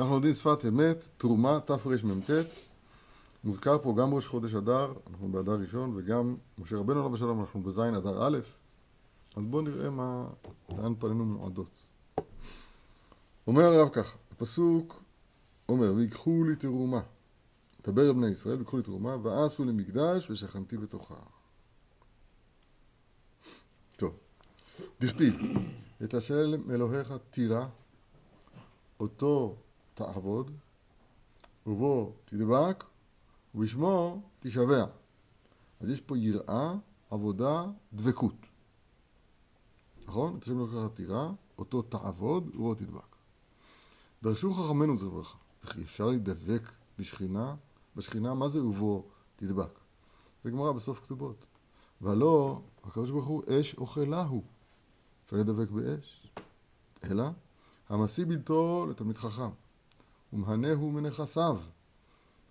אנחנו לומדים שפת אמת, תרומה, תרמ"ט. מוזכר פה גם ראש חודש אדר, אנחנו באדר ראשון, וגם משה רבנו עליו השלום, אנחנו בזין אדר א', אז בואו נראה מה, לאן פנינו מועדות. אומר הרב ככה, הפסוק אומר, ויקחו לי תרומה, דבר אל בני ישראל, ויקחו לי תרומה, ועשו לי מקדש ושכנתי בתוכה. טוב, דכתיב, את השם אלוהיך תירא, אותו תעבוד, ובו תדבק, ובשמו תשבע. אז יש פה יראה, עבודה, דבקות. נכון? את השם אלוהיך תירא, אותו תעבוד, ובו תדבק. דרשו חכמינו זכר ברכה, וכי אפשר להידבק בשכינה, בשכינה, מה זה ובו תדבק? זה גמרא בסוף כתובות. והלא, הקדוש ברוך הוא אש אוכלה הוא. אפשר להידבק באש. אלא, המשיא בלתו לתלמיד חכם, ומהנהו מנכסיו.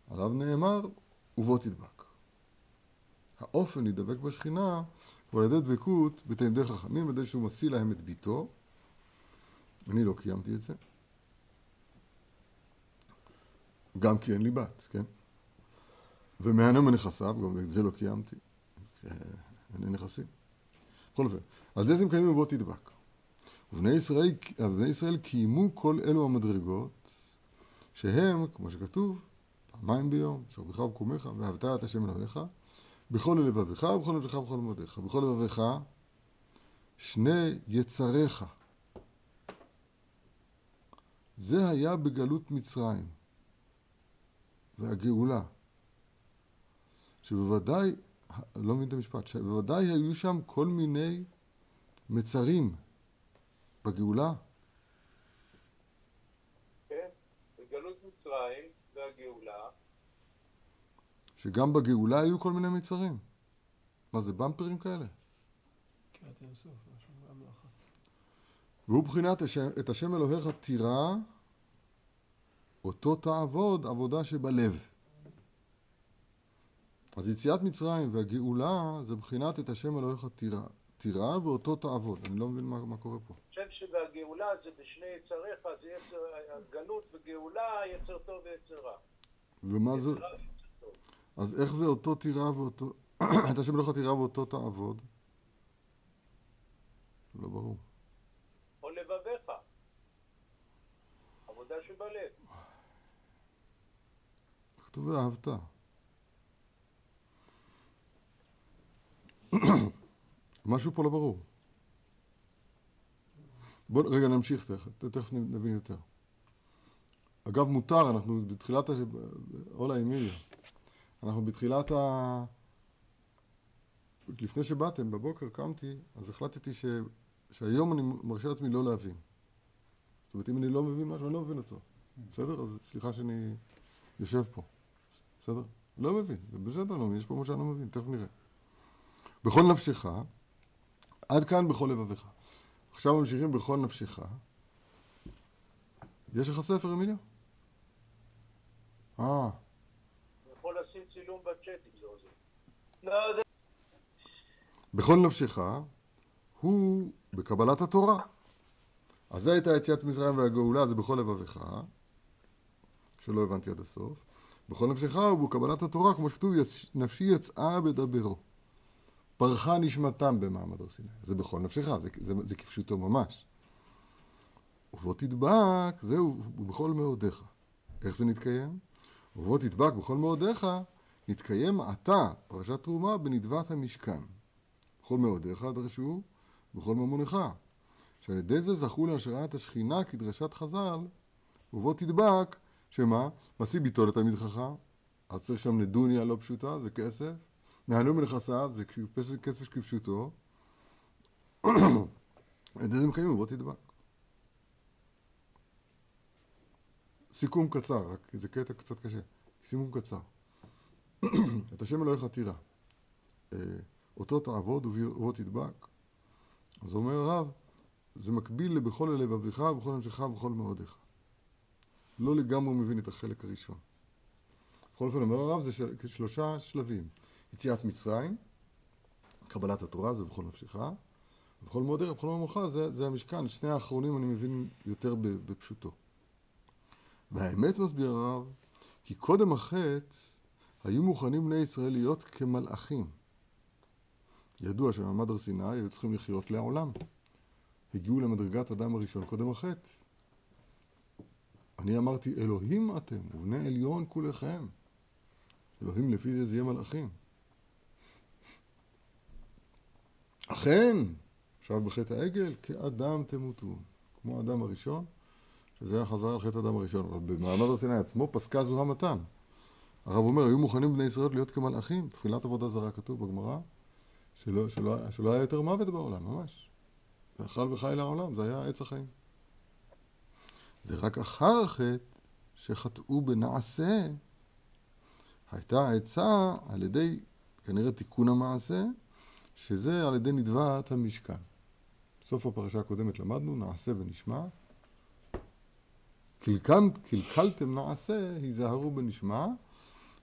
עליו נאמר, ובו תדבק. האופן להידבק בשכינה הוא על ידי דבקות בתלמידי חכמים, על ידי שהוא משיא להם את ביתו. אני לא קיימתי את זה. גם כי אין לי בת, כן? ומהנהו מנכסיו, גם את זה לא קיימתי. אין נכסים. בכל אופן, על זה זה מקיימים ובוא תדבק. ובני ישראל, ובני ישראל קיימו כל אלו המדרגות, שהם, כמו שכתוב, פעמיים ביום, שרבך וקומך, ואהבת את השם אלוהיך, בכל לבביך ובכל נפשך ובכל מודיך. בכל לבביך, שני יצריך. זה היה בגלות מצרים, והגאולה, שבוודאי לא מבין את המשפט, שבוודאי היו שם כל מיני מצרים בגאולה. כן, בגלות מצרים והגאולה. שגם בגאולה היו כל מיני מצרים. מה זה, במפרים כאלה? לחץ. והוא בחינת את השם אלוהיך תירא, אותו תעבוד עבודה שבלב. אז יציאת מצרים והגאולה זה בחינת את השם אלוהיך תירא, תירא ואותו תעבוד. אני לא מבין מה, מה קורה פה. אני חושב שבגאולה זה בשני יצריך, זה יצר, גלות וגאולה, יצר טוב ויצר רע. ומה זה, יצר ויצר טוב. אז איך זה אותו תירא ואותו, את השם אלוהיך תירא ואותו תעבוד? לא ברור. או לבביך. עבודה שבלב. כתוב ואהבת. משהו פה לא ברור. בואו רגע נמשיך תכף, תכף נבין יותר. אגב, מותר, אנחנו בתחילת, הש- אולה אמיליה, אנחנו בתחילת ה... לפני שבאתם, בבוקר קמתי, אז החלטתי ש... שהיום אני מרשה לעצמי לא להבין. זאת אומרת, אם אני לא מבין משהו, אני לא מבין אותו. בסדר? אז סליחה שאני יושב פה. בסדר? לא מבין, בסדר, לא מבין, יש פה מה שאני לא מבין, תכף נראה. בכל נפשך, עד כאן בכל לבביך. עכשיו ממשיכים בכל נפשך. יש לך ספר, אמיליו? אה, יכול לשים צילום בצ'אט אם זה עוזר. לא. בכל נפשך הוא בקבלת התורה. אז זה הייתה יציאת מצרים והגאולה, זה בכל לבביך, שלא הבנתי עד הסוף. בכל נפשך הוא בקבלת התורה, כמו שכתוב. נפשי יצאה בדברו. פרחה נשמתם במעמד הר סיני. זה בכל נפשך, זה, זה, זה כפשוטו ממש. ובוא תדבק, זהו, ובכל מאודיך. איך זה נתקיים? ובוא תדבק בכל מאודיך, נתקיים עתה, פרשת תרומה, בנדבת המשכן. בכל מאודיך דרשו, בכל ממונך. שעל ידי זה זכו להשראת השכינה כדרשת חז"ל, ובוא תדבק, שמה? משיא ביתו לתלמיד חכם, אז צריך שם נדוניה לא פשוטה, זה כסף. נהנו מנכסיו, זה כסף, כסף כפשוטו. על ידי זה מקיימים, ובוא תדבק. סיכום קצר, רק זה קטע קצת קשה. סיכום קצר. את השם אלוהיך תירא. אה, אותו תעבוד ובו תדבק. אז אומר הרב, זה מקביל לבכל לבביך ובכל נפשך ובכל מאודיך. לא לגמרי מבין את החלק הראשון. בכל אופן, אומר הרב, זה של, שלושה שלבים. יציאת מצרים, קבלת התורה, זה בכל נפשך, ובכל מאודיך, ובכל מאמרך, זה, זה המשכן. שני האחרונים אני מבין יותר בפשוטו. והאמת מסביר הרב, כי קודם החטא היו מוכנים בני ישראל להיות כמלאכים. ידוע שבמעמד הר סיני היו צריכים לחיות לעולם. הגיעו למדרגת אדם הראשון קודם החטא. אני אמרתי, אלוהים אתם, ובני עליון כולכם. אלוהים לפי זה זה יהיה מלאכים. אכן, עכשיו בחטא העגל, כאדם תמותו. כמו האדם הראשון, שזה היה חזרה על חטא האדם הראשון. אבל במעמד הר סיני עצמו פסקה זו המתן. הרב אומר, היו מוכנים בני ישראל להיות כמלאכים. תפילת עבודה זרה כתוב בגמרא, שלא, שלא, שלא היה יותר מוות בעולם, ממש. ואכל וחי לעולם, זה היה עץ החיים. ורק אחר החטא, שחטאו בנעשה, הייתה העצה על ידי, כנראה תיקון המעשה, שזה על ידי נדבת המשכן. בסוף הפרשה הקודמת למדנו, נעשה ונשמע. קלקל, קלקלתם נעשה, היזהרו בנשמע,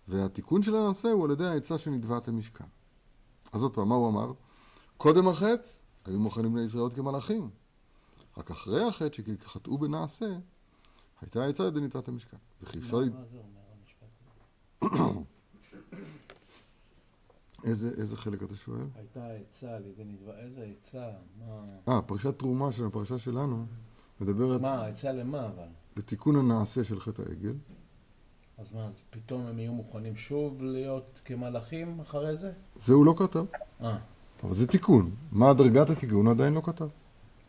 והתיקון של הנעשה הוא על ידי העצה של נדבת המשכן. אז עוד פעם, מה הוא אמר? קודם החטא, היו מוכנים בני ישראל כמלאכים. רק אחרי החטא, שחטאו בנעשה, הייתה העצה על ידי נדבת המשכן. וכי אפשר... מה זה אומר המשפט הזה? איזה, איזה חלק אתה שואל? הייתה עצה על ידי נדבה, איזה עצה? מה? אה, פרשת תרומה של הפרשה שלנו מדברת מה, עצה למה אבל? לתיקון הנעשה של חטא העגל. אז מה, אז פתאום הם יהיו מוכנים שוב להיות כמלאכים אחרי זה? זה הוא לא כתב, אה, אבל זה תיקון. מה דרגת התיקון עדיין לא כתב.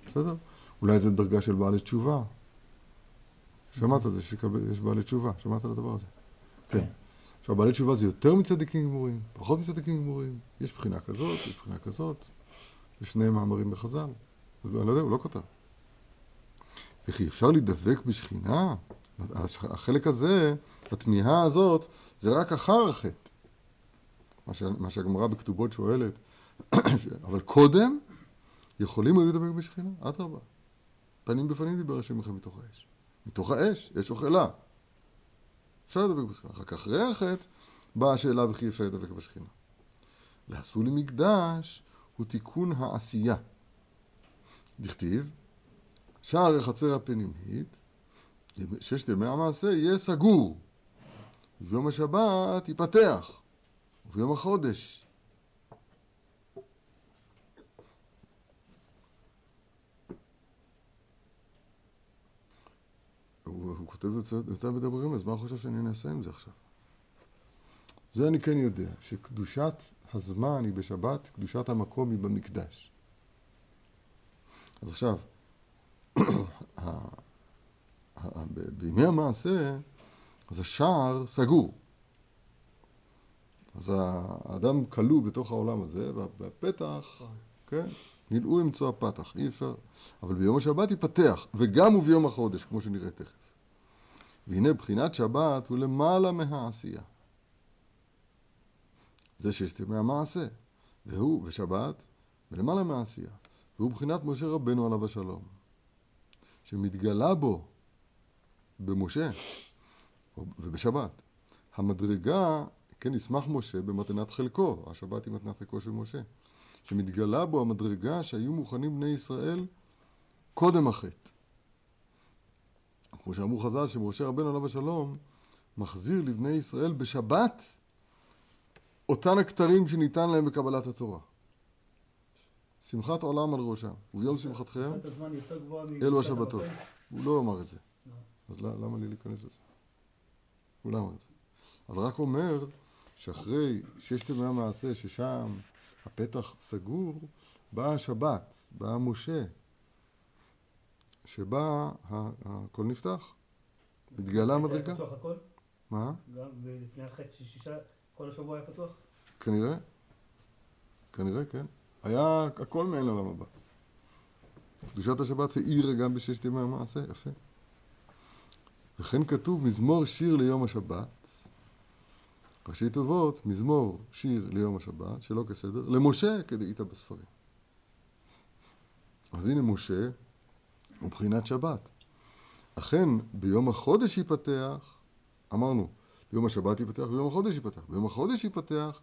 בסדר? אולי זה דרגה של בעלי תשובה. שמעת על זה שיש בעלי תשובה, שמעת על הדבר הזה? כן. עכשיו, בעלי תשובה זה יותר מצדיקים גמורים, פחות מצדיקים גמורים. יש בחינה כזאת, יש בחינה כזאת. יש שני מאמרים בחז"ל. אני לא יודע, הוא לא כתב. וכי אפשר להידבק בשכינה? החלק הזה, התמיהה הזאת, זה רק אחר החטא. מה, שהגמרא בכתובות שואלת. אבל קודם, יכולים היו להידבק בשכינה? אדרבה. פנים בפנים דיבר השם מכם מתוך האש. מתוך האש, אש אוכלה. אפשר לדבק בשכינה. רק אחרי החטא באה השאלה וכי אפשר לדבק בשכינה. ועשו לי מקדש הוא תיקון העשייה. דכתיב, שער החצר הפנימית, ששת ימי המעשה יהיה סגור, וביום השבת ייפתח, וביום החודש. הוא, כותב את זה יותר מדברים, אז מה הוא חושב שאני אעשה עם זה עכשיו? זה אני כן יודע, שקדושת הזמן היא בשבת, קדושת המקום היא במקדש. אז עכשיו, בימי המעשה, אז השער סגור. אז האדם כלוא בתוך העולם הזה, וה- והפתח, כן, נדעו למצוא הפתח, אי אפשר. אבל ביום השבת ייפתח, וגם הוא ביום החודש, כמו שנראה תכף. והנה בחינת שבת הוא למעלה מהעשייה. זה ששת ימי המעשה, והוא, ושבת, ולמעלה מהעשייה. והוא בחינת משה רבנו עליו השלום, שמתגלה בו במשה ובשבת. המדרגה, כן, ישמח משה במתנת חלקו, השבת היא מתנת חלקו של משה, שמתגלה בו המדרגה שהיו מוכנים בני ישראל קודם החטא. כמו שאמרו חז"ל, שמשה רבנו עליו השלום מחזיר לבני ישראל בשבת אותן הכתרים שניתן להם בקבלת התורה. שמחת עולם על ראשם, וביום שמחתכם אלו השבתות. הוא לא אמר את זה. לא. אז למה לי להיכנס לזה? הוא לא אמר את זה. אבל רק אומר שאחרי ששת ימי המעשה, ששם הפתח סגור, באה השבת, באה משה, שבה הכל נפתח. מתגלה היה המדרגה. פתוח הכל? מה? גם לפני החטא של שישה, כל השבוע היה פתוח? כנראה. כנראה, כן. היה הכל מעין לעולם הבא. קדושת השבת האירה גם בששת ימי המעשה, יפה. וכן כתוב מזמור שיר ליום השבת, ראשי תיבות, מזמור שיר ליום השבת, שלא כסדר, למשה כדאית בספרים. אז הנה משה הוא בחינת שבת. אכן, ביום החודש ייפתח, אמרנו, ביום השבת ייפתח, ביום החודש ייפתח. ביום החודש ייפתח,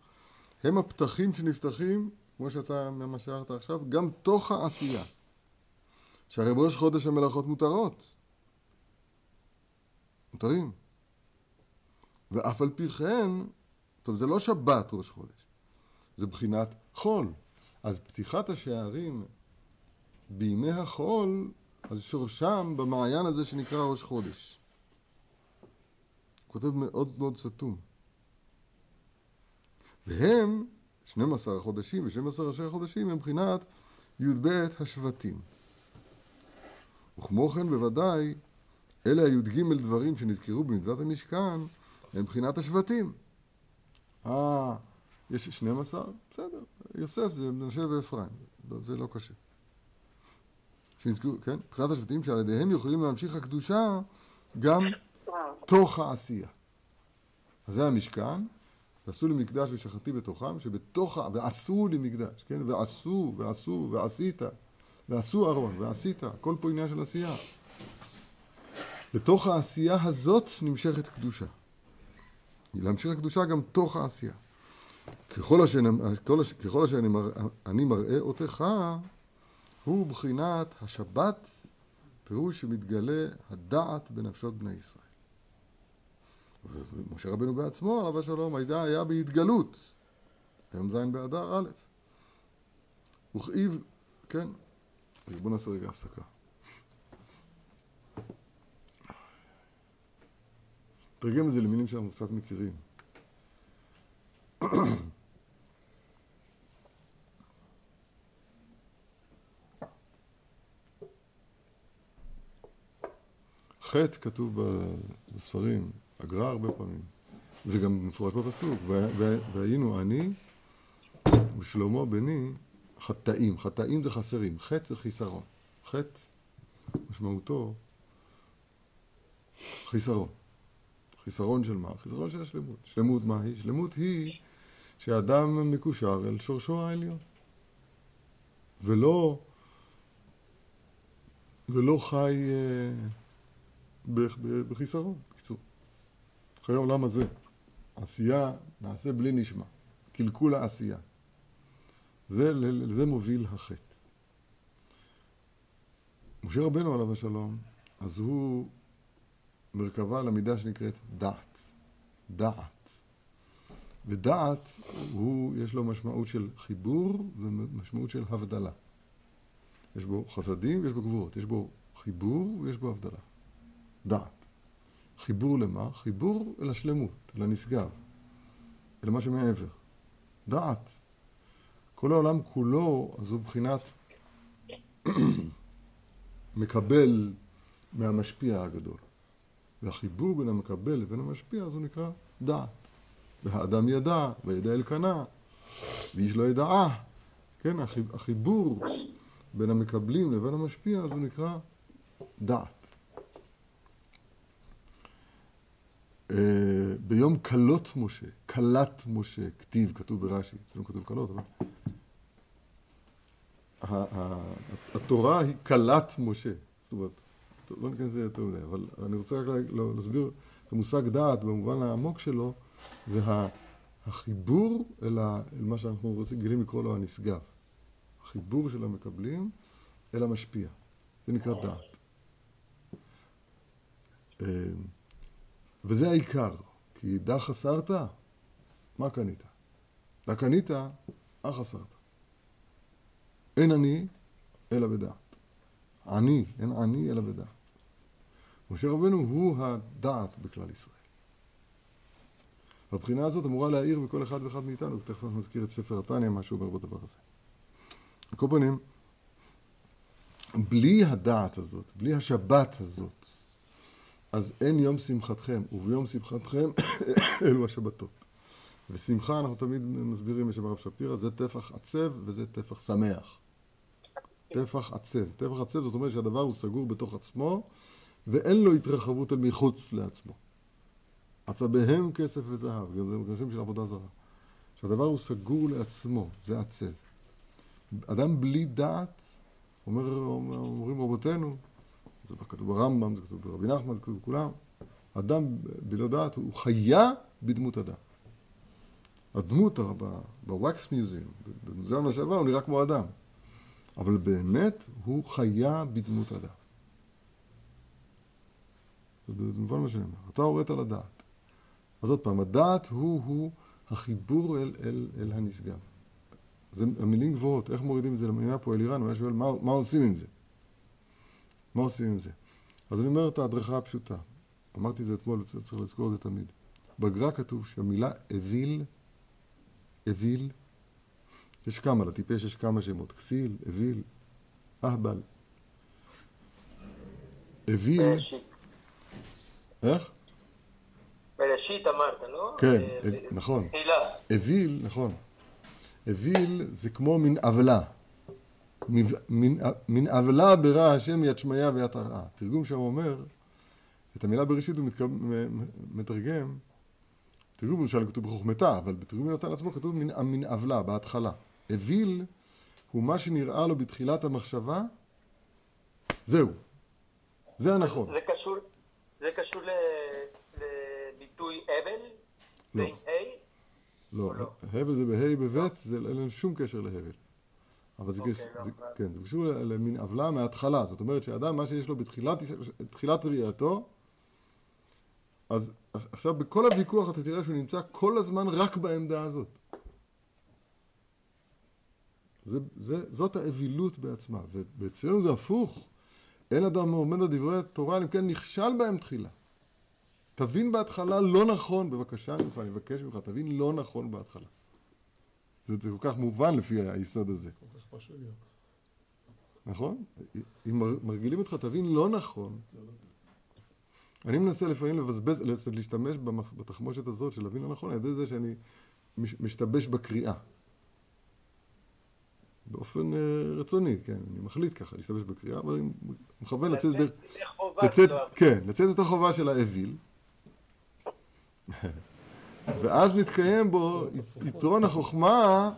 הם הפתחים שנפתחים, כמו שאתה, מה שאמרת עכשיו, גם תוך העשייה. שהרי בראש חודש המלאכות מותרות. מותרים. ואף על פי כן, טוב, זה לא שבת ראש חודש, זה בחינת חול. אז פתיחת השערים בימי החול, אז שורשם במעיין הזה שנקרא ראש חודש. הוא כותב מאוד מאוד סתום. והם, 12 החודשים ו-12 ראשי החודשים, הם מבחינת י"ב השבטים. וכמו כן בוודאי, אלה הי"ג דברים שנזכרו במצוות המשכן, הם מבחינת השבטים. אה, יש 12? בסדר. יוסף זה מנשה ואפרים, לא, זה לא קשה. שנזכרו, כן? מבחינת השבטים שעל ידיהם יכולים להמשיך הקדושה גם תוך העשייה. אז זה המשכן, ועשו לי מקדש ושכנתי בתוכם, שבתוך. ועשו לי מקדש, כן? ועשו, ועשו, ועשית, ועשו ארון, ועשית, הכל פה עניין של עשייה. לתוך העשייה הזאת נמשכת קדושה. להמשיך הקדושה גם תוך העשייה. ככל אשר, אני מראה אותך, הוא בחינת השבת, פירוש שמתגלה הדעת בנפשות בני ישראל. ומשה רבנו בעצמו, עליו השלום, היה, היה בהתגלות. היום ז' באדר א'. וכאיב, כן, בואו נעשה רגע הפסקה. תרגם את זה למילים שאנחנו קצת מכירים. חטא כתוב בספרים, הגר"א הרבה פעמים. זה גם מפורש בפסוק, והיינו אני ושלמה בני חטאים. חטאים זה חסרים, חטא זה חיסרון. חטא משמעותו חיסרון. חיסרון של מה? חיסרון של השלמות. שלמות מה היא? שלמות היא שאדם מקושר אל שורשו העליון. ולא, ולא חי אה, בחיסרון, בקיצור. חיי העולם הזה. עשייה נעשה בלי נשמע. קלקול העשייה. זה, לזה מוביל החטא. משה רבנו עליו השלום, אז הוא מרכבה למידה שנקראת דעת. דעת. ודעת, הוא, יש לו משמעות של חיבור ומשמעות של הבדלה. יש בו חסדים ויש בו גבורות. יש בו חיבור ויש בו הבדלה. דעת. חיבור למה? חיבור אל השלמות, אל הנשגב, אל מה שמעבר. דעת. כל העולם כולו, אז הוא בחינת מקבל מהמשפיע הגדול. והחיבור בין המקבל לבין המשפיע, אז הוא נקרא דעת. והאדם ידע, וידע אלקנה, ואיש לא ידעה. כן, החיבור בין המקבלים לבין המשפיע, אז הוא נקרא דעת. ביום כלות משה, כלת משה, כתיב, כתוב ברש"י, אצלנו כתוב כלות, אבל... התורה היא כלת משה, זאת אומרת, לא ניכנס לזה יותר מדי, אבל אני רוצה רק להסביר את המושג דעת במובן העמוק שלו, זה החיבור אל, ה, אל מה שאנחנו רוצים, גילים לקרוא לו הנשגב. החיבור של המקבלים אל המשפיע. זה נקרא דעת. וזה העיקר, כי דע חסרת, מה קנית? דע קנית, אה חסרת. אין אני אלא בדעת. עני, אין עני אלא בדעת. משה רבנו הוא הדעת בכלל ישראל. והבחינה הזאת אמורה להאיר בכל אחד ואחד מאיתנו, תכף אנחנו נזכיר את ספר התניא, מה שהוא אומר בדבר הזה. על כל פנים, בלי הדעת הזאת, בלי השבת הזאת, אז אין יום שמחתכם, וביום שמחתכם אלו השבתות. ושמחה, אנחנו תמיד מסבירים בשם הרב שפירא, זה טפח עצב וזה טפח שמח. טפח עצב. טפח עצב זאת אומרת שהדבר הוא סגור בתוך עצמו, ואין לו התרחבות אל מחוץ לעצמו. עצביהם כסף וזהב, זה מגרשים של עבודה זרה. שהדבר הוא סגור לעצמו, זה עצב. אדם בלי דעת, אומר, אומרים רבותינו, זה כתוב ברמב"ם, זה כתוב ברבי נחמן, זה כתוב בכולם, אדם בלא דעת הוא חיה בדמות אדם. הדמות בוואקס מיוזיאום, במוזיאון לשעבר, הוא נראה כמו אדם. אבל באמת הוא חיה בדמות אדם. במובן מה שאני אומר. אתה הורית לדעת. אז עוד פעם, הדעת הוא-הוא החיבור אל, אל, אל הנשגב. זה המילים גבוהות, איך מורידים את זה למילה פה אלירן, הוא היה שואל מה, מה עושים עם זה? מה עושים עם זה? אז אני אומר את ההדרכה הפשוטה. אמרתי את זה אתמול, צריך לזכור את זה תמיד. בגר"א כתוב שהמילה אוויל, אוויל, יש כמה, לטיפש יש כמה שמות, כסיל, אוויל, אהבל. אוויל, בראשית. איך? בראשית אמרת, לא? כן, אה, אה, נכון. אוויל, נכון. אוויל זה כמו מין עוולה. מין עוולה ברע השם יד שמיא ויד הרעה. תרגום שם אומר, את המילה בראשית הוא מתק- מ- מ- מתרגם, תרגום למשל כתוב בחוכמתה, אבל בתרגום יונתן עצמו כתוב מין עוולה, בהתחלה. אוויל הוא מה שנראה לו בתחילת המחשבה, זהו. זה הנכון. זה קשור, זה קשור לביטוי אבל? לא. לא, לא? הבל זה בה' בבית, אין שום קשר להבל. אבל זה, אוקיי, קש- לא, זה, כן, זה קשור למין עוולה מההתחלה. זאת אומרת שאדם, מה שיש לו בתחילת, תחילת ראייתו, אז עכשיו בכל הוויכוח אתה תראה שהוא נמצא כל הזמן רק בעמדה הזאת. זה, זה, זאת האווילות בעצמה, ואצלנו זה הפוך. אין אדם עומד על דברי תורה, אם כן נכשל בהם תחילה. תבין בהתחלה לא נכון, בבקשה ממך, אני מבקש ממך, תבין לא נכון בהתחלה. זה, זה כל כך מובן לפי היסוד הזה, כל כך פשוט גם. נכון? אם מר- מרגילים אותך, תבין לא נכון. אני מנסה לפעמים לבזבז, להשתמש בתחמושת הזאת של להבין לא נכון, על ידי זה שאני מש- משתבש בקריאה. באופן אה, רצוני, כן, אני מחליט ככה להשתמש בקריאה, אבל אני מכוון לצאת, לצאת ב- ידי חובה לצאת, כבר. כן, לצאת לתוך חובה של האוויל, ואז מתקיים בו יתרון החוכמה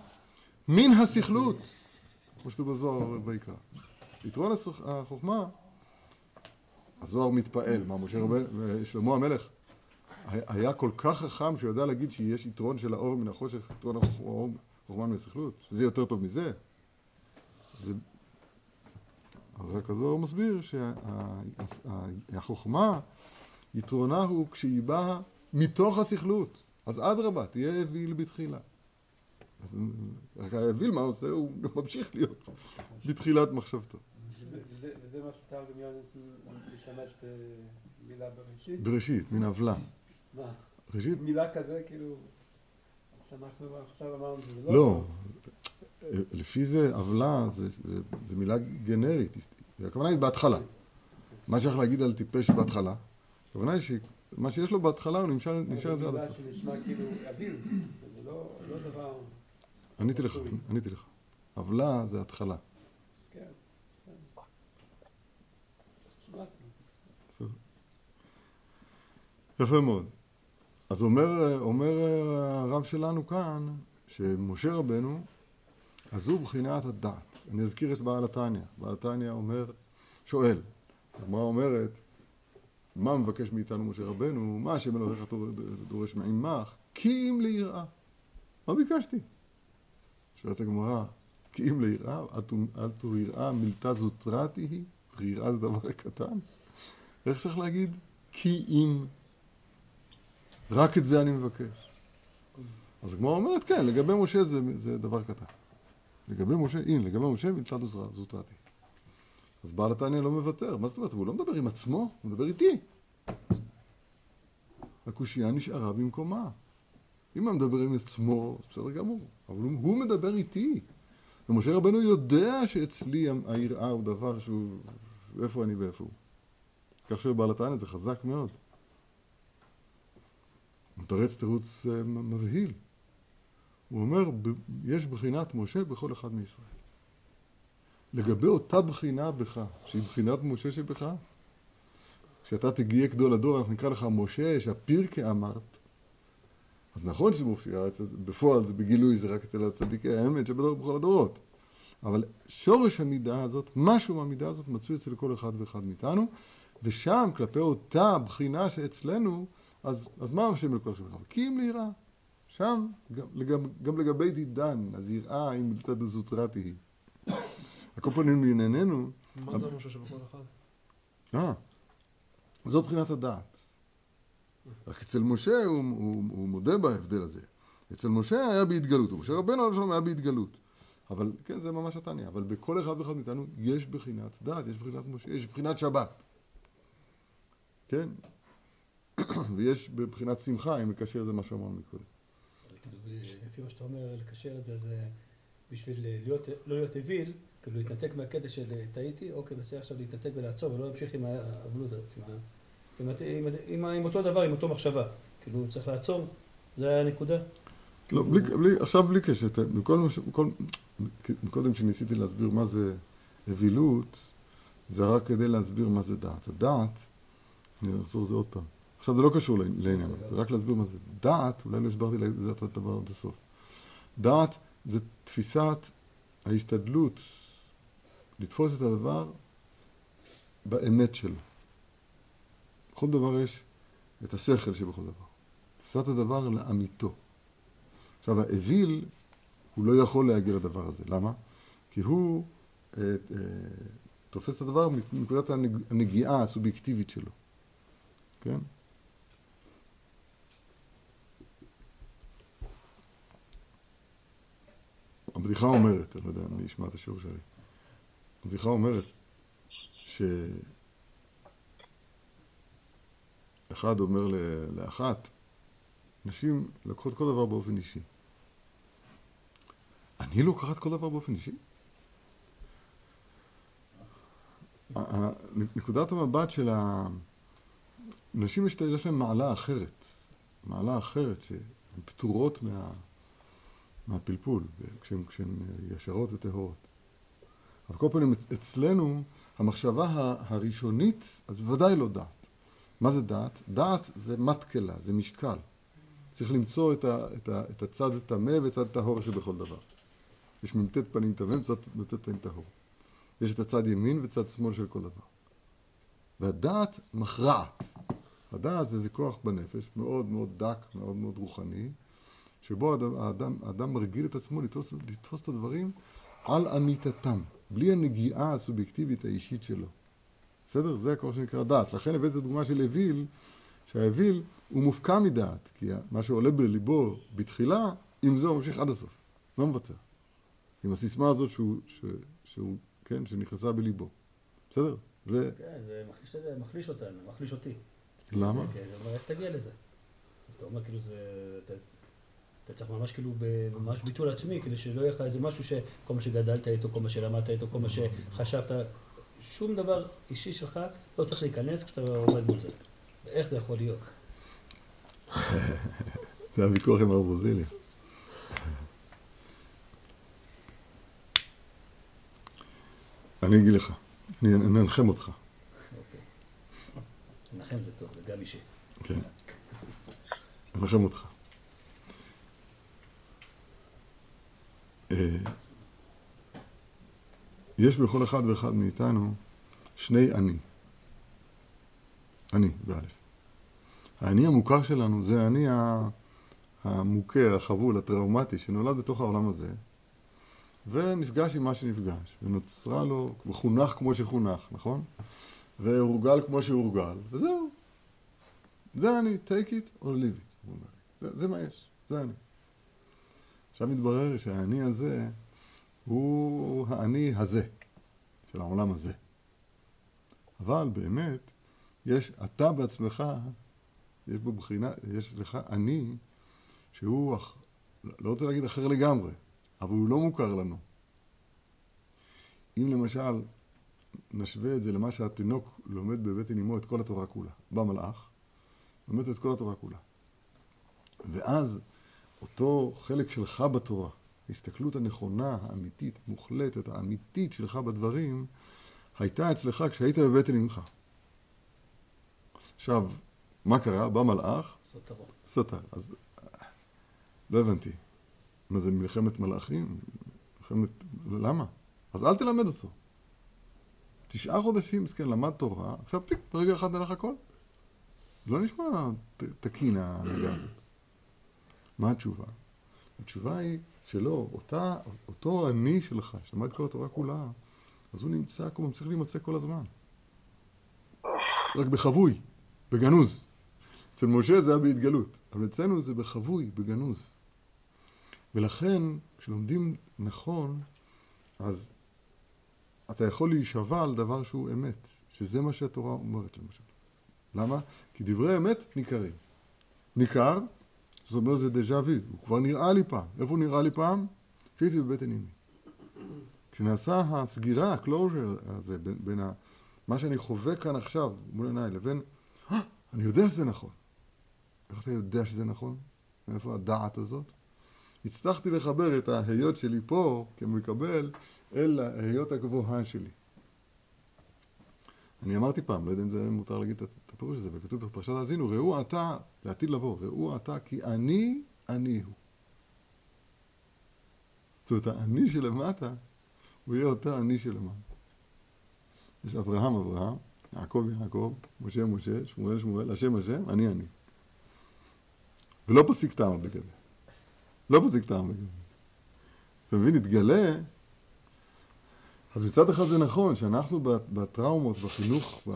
מן הסכלות, כמו שכתוב בזוהר ויקרא. יתרון החוכמה, הזוהר מתפעל, מה משה רבנו, שלמה המלך היה- כל כך חכם שהוא יודע להגיד שיש יתרון של האור מן החושך, יתרון החוכמה מן הסכלות, שזה יותר טוב מזה. זה... רק הזוהר מסביר שהחוכמה, יתרונה הוא כשהיא באה מתוך הסכלות. אז אדרבה, תהיה אוויל בתחילה. רק האוויל, מה עושה? הוא ממשיך להיות בתחילת מחשבתו. וזה- מה שתרגם יונסון משתמש במילה בראשית? בראשית, מן עוולה. מה? ראשית, מילה כזה, כאילו, שאנחנו עכשיו אמרנו שזה לא. לפי זה עוולה זה, זה, זה מילה גנרית. הכוונה היא בהתחלה. מה שייך להגיד על טיפש בהתחלה? הכוונה היא שמה שיש לו בהתחלה הוא נשאר עם זה עד הסוף. שנשמע כאילו לא לא דבר... עניתי לך, עניתי לך. עוולה זה התחלה. כן. יפה מאוד. אז אומר, אומר הרב שלנו כאן, שמשה רבנו, אז הוא בחינת הדעת. אני אזכיר את בעל התניא. בעל התניא אומר, שואל, הגמרא אומרת, מה מבקש מאיתנו משה רבנו? מה השם אלוהיך דורש מעמך? כי אם ליראה. מה ביקשתי? שואלת הגמרא, כי אם ליראה, אל תו יראה מילתא זוטרתי היא, ויראה זה דבר קטן. איך צריך להגיד? כי אם. רק את זה אני מבקש. אז הגמרא אומרת, כן, לגבי משה זה, זה דבר קטן. לגבי משה, אין, לגבי משה מלצד זוטרתי. אז בעל התניא לא מוותר. מה זאת אומרת? הוא לא מדבר עם עצמו, הוא מדבר איתי. הקושייה נשארה במקומה. אם הוא מדבר עם עצמו, בסדר גמור. אבל הוא, מדבר איתי. ומשה רבנו יודע שאצלי היראה הוא דבר שהוא... איפה אני ואיפה הוא. כך שבעל התניא זה חזק מאוד. הוא מתרץ תירוץ אה, מבהיל. הוא אומר, יש בחינת משה בכל אחד מישראל. לגבי אותה בחינה בך, שהיא בחינת משה שבך, כשאתה תגיע גדול הדור, אנחנו נקרא לך משה, שהפירקה אמרת. אז נכון שזה מופיע, בפועל זה בגילוי, זה רק אצל הצדיקי האמת שבדור בכל הדורות. אבל שורש המידה הזאת, משהו מהמידה הזאת מצוי אצל כל אחד ואחד מאיתנו, ושם, כלפי אותה בחינה שאצלנו, אז, אז מה השם לכל השם? כי אם ליראה. שם, גם, גם, גם לגבי דידן, אז יראה אם מילתא דזוטרתי היא. על כל פנים לענייננו, מה זה משה שבכל אחד? אה, זו בחינת הדעת. רק אצל משה הוא, הוא, הוא מודה בהבדל הזה. אצל משה היה בהתגלות, ומשה רבנו עליו שלום היה בהתגלות. אבל כן, זה ממש התניא. אבל בכל אחד ואחד מאיתנו יש בחינת דעת, יש בחינת משה, יש בחינת שבת. כן? ויש בבחינת שמחה, אם נקשר את זה מה שאמרנו מקודם. כאילו, לפי מה שאתה אומר, לקשר את זה, זה בשביל להיות, לא להיות אוויל, כאילו להתנתק מהקטע של אה, טעיתי, אוקיי, בסדר עכשיו להתנתק ולעצור, ולא להמשיך עם האבלות, עם, ה- עם, עם, עם, ה- עם אותו דבר, עם אותו מחשבה. כאילו, צריך לעצור, זה הנקודה. לא, בלי, בלי, עכשיו בלי קשר, מקודם שניסיתי להסביר מה זה אווילות, זה רק כדי להסביר מה זה דעת. הדעת, אני אחזור לזה עוד פעם. עכשיו זה לא קשור לעני- לעניין, זה רק להסביר מה זה. דעת, אולי לא הסברתי לזה את הדבר עד הסוף. דעת זה תפיסת ההשתדלות לתפוס את הדבר באמת שלו. בכל דבר יש את השכל שבכל דבר. תפיסת הדבר לאמיתו. עכשיו, האוויל, הוא לא יכול להגיע לדבר הזה. למה? כי הוא אה, אה, תופס את הדבר מנקודת הנג, הנגיעה הסובייקטיבית שלו. כן? הבדיחה אומרת, אני לא יודע מי ישמע את השיעור שלי, הבדיחה אומרת שאחד אומר לאחת, נשים לוקחות כל דבר באופן אישי. אני לוקחת כל דבר באופן אישי? נקודת המבט של הנשים יש להן מעלה אחרת, מעלה אחרת שהן פטורות מה, מהפלפול, כשהן ישרות וטהורות. אבל כל פנים אצ- אצלנו המחשבה הראשונית, אז בוודאי לא דעת. מה זה דעת? דעת זה מתקלה, זה משקל. צריך למצוא את, ה, את, ה, את הצד הטמא והצד הטהור שבכל דבר. יש מ"ט פנים טמא וצד מ"ט פנים טהור. יש את הצד ימין וצד שמאל של כל דבר. והדעת מכרעת. הדעת זה איזה כוח בנפש, מאוד מאוד דק, מאוד מאוד רוחני, שבו האדם, האדם, האדם מרגיל את עצמו לתפוס, לתפוס את הדברים על אמיתתם, בלי הנגיעה הסובייקטיבית האישית שלו. בסדר? זה הכוח שנקרא דעת. לכן הבאתי את הדוגמה של אוויל, שהאוויל הוא מופקע מדעת, כי מה שעולה בליבו בתחילה, עם זה הוא ממשיך עד הסוף, לא מוותר. עם הסיסמה הזאת שהוא, ש, שהוא, כן, שנכנסה בליבו. בסדר? זה, כן, זה מחליש, אותנו, מחליש אותי. למה? כן, זה אומר, איך תגיע לזה? אתה אומר, כאילו, זה... אתה, צריך ממש כאילו, ממש ביטול עצמי, כדי שלא יהיה לך איזה משהו שכל מה שגדלת איתו, כל מה שלמדת איתו, כל מה שחשבת, שום דבר אישי שלך לא צריך להיכנס כשאתה עומד מול זה. איך זה יכול להיות? זה הוויכוח עם הרב רוזילי. אני אגיד לך, אני אנחם אותך, אוקיי. לנחם זה טוב, זה גם אישי. כן. אנחם אותך. יש בכל אחד ואחד מאיתנו שני אני. אני, באלף. האני המוכר שלנו זה האני המוכה, החבול, הטראומטי, שנולד בתוך העולם הזה, ונפגש עם מה שנפגש, ונוצרה לו, וחונך כמו שחונך, נכון? והורגל כמו שהורגל, וזהו. זה אני, take it or leave it. זה, זה מה יש, זה אני. עכשיו מתברר שהאני הזה הוא האני הזה, של העולם הזה. אבל באמת, יש, אתה בעצמך, יש בו בחינה, יש לך אני, שהוא, אח- לא רוצה להגיד אחר לגמרי, אבל הוא לא מוכר לנו. אם למשל נשווה את זה למה שהתינוק לומד בבטן אמו את כל התורה כולה, בא מלאך, לומד את כל התורה כולה. ואז אותו חלק שלך בתורה, ההסתכלות הנכונה, האמיתית, המוחלטת, האמיתית שלך בדברים, הייתה אצלך כשהיית בבטן אמך. עכשיו, מה קרה? בא מלאך, סותרו. סתר. אז לא הבנתי. מה זה מלחמת מלאכים? מלחמת... למה? אז אל תלמד אותו. תשעה חודשים, מסכן, למד תורה, עכשיו פליק, ברגע אחד הלך הכל. זה לא נשמע תקין ההנהגה הזאת. מה התשובה? התשובה היא שלא, אותה, אותו אני שלך, שלמד כל התורה כולה, אז הוא נמצא, כמו צריך להימצא כל הזמן. רק בחבוי, בגנוז. אצל משה זה היה בהתגלות, אבל אצלנו זה בחבוי, בגנוז. ולכן, כשלומדים נכון, אז אתה יכול להישבע על דבר שהוא אמת, שזה מה שהתורה אומרת למשל. למה? כי דברי אמת ניכרים. ניכר, זאת אומרת זה דז'ה וו, הוא כבר נראה לי פעם. איפה הוא נראה לי פעם? כשהייתי בבטן אמי. כשנעשה הסגירה, הקלוז'ר הזה, בין, בין ה, מה שאני חווה כאן עכשיו מול עיניי לבין, "אה, אני יודע שזה נכון. איך אתה יודע שזה נכון? מאיפה הדעת הזאת? הצלחתי לחבר את ההיות שלי פה, כמקבל, אל ההיות הגבוהה שלי. אני אמרתי פעם, לא יודע אם זה מותר להגיד את הפירוש הזה, וכתוב בפרשת האזינו, ראו אתה, לעתיד לבוא, ראו אתה כי אני, אני הוא. זאת אומרת, האני שלמטה, הוא יהיה אותה אני שלמטה. יש אברהם, אברהם, יעקב, יעקב, משה, משה, שמואל, שמואל, השם, השם, אני, אני. ולא פסיק טעם בגלל. לא פסיק טעם בגלל. אתה מבין, התגלה אז מצד אחד זה נכון שאנחנו בטראומות, בחינוך,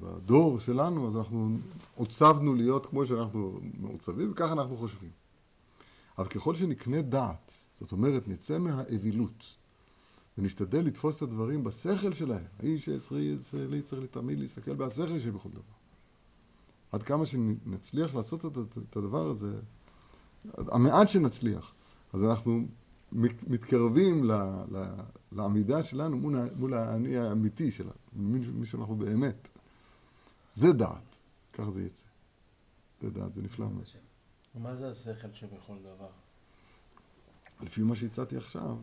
בדור שלנו, אז אנחנו עוצבנו להיות כמו שאנחנו מעוצבים, וככה אנחנו חושבים. אבל ככל שנקנה דעת, זאת אומרת, נצא מהאווילות, ונשתדל לתפוס את הדברים בשכל שלהם, האיש הישראלי צריך תמיד להסתכל בהשכל שבכל דבר. עד כמה שנצליח לעשות את הדבר הזה, המעט שנצליח, אז אנחנו מתקרבים ל, ל, לעמידה שלנו מול, מול האני האמיתי שלנו, מי שאנחנו באמת. זה דעת, ככה זה יצא. זה דעת, זה נפלא מאוד. ומה זה השכל שבכל דבר? לפי מה שהצעתי עכשיו,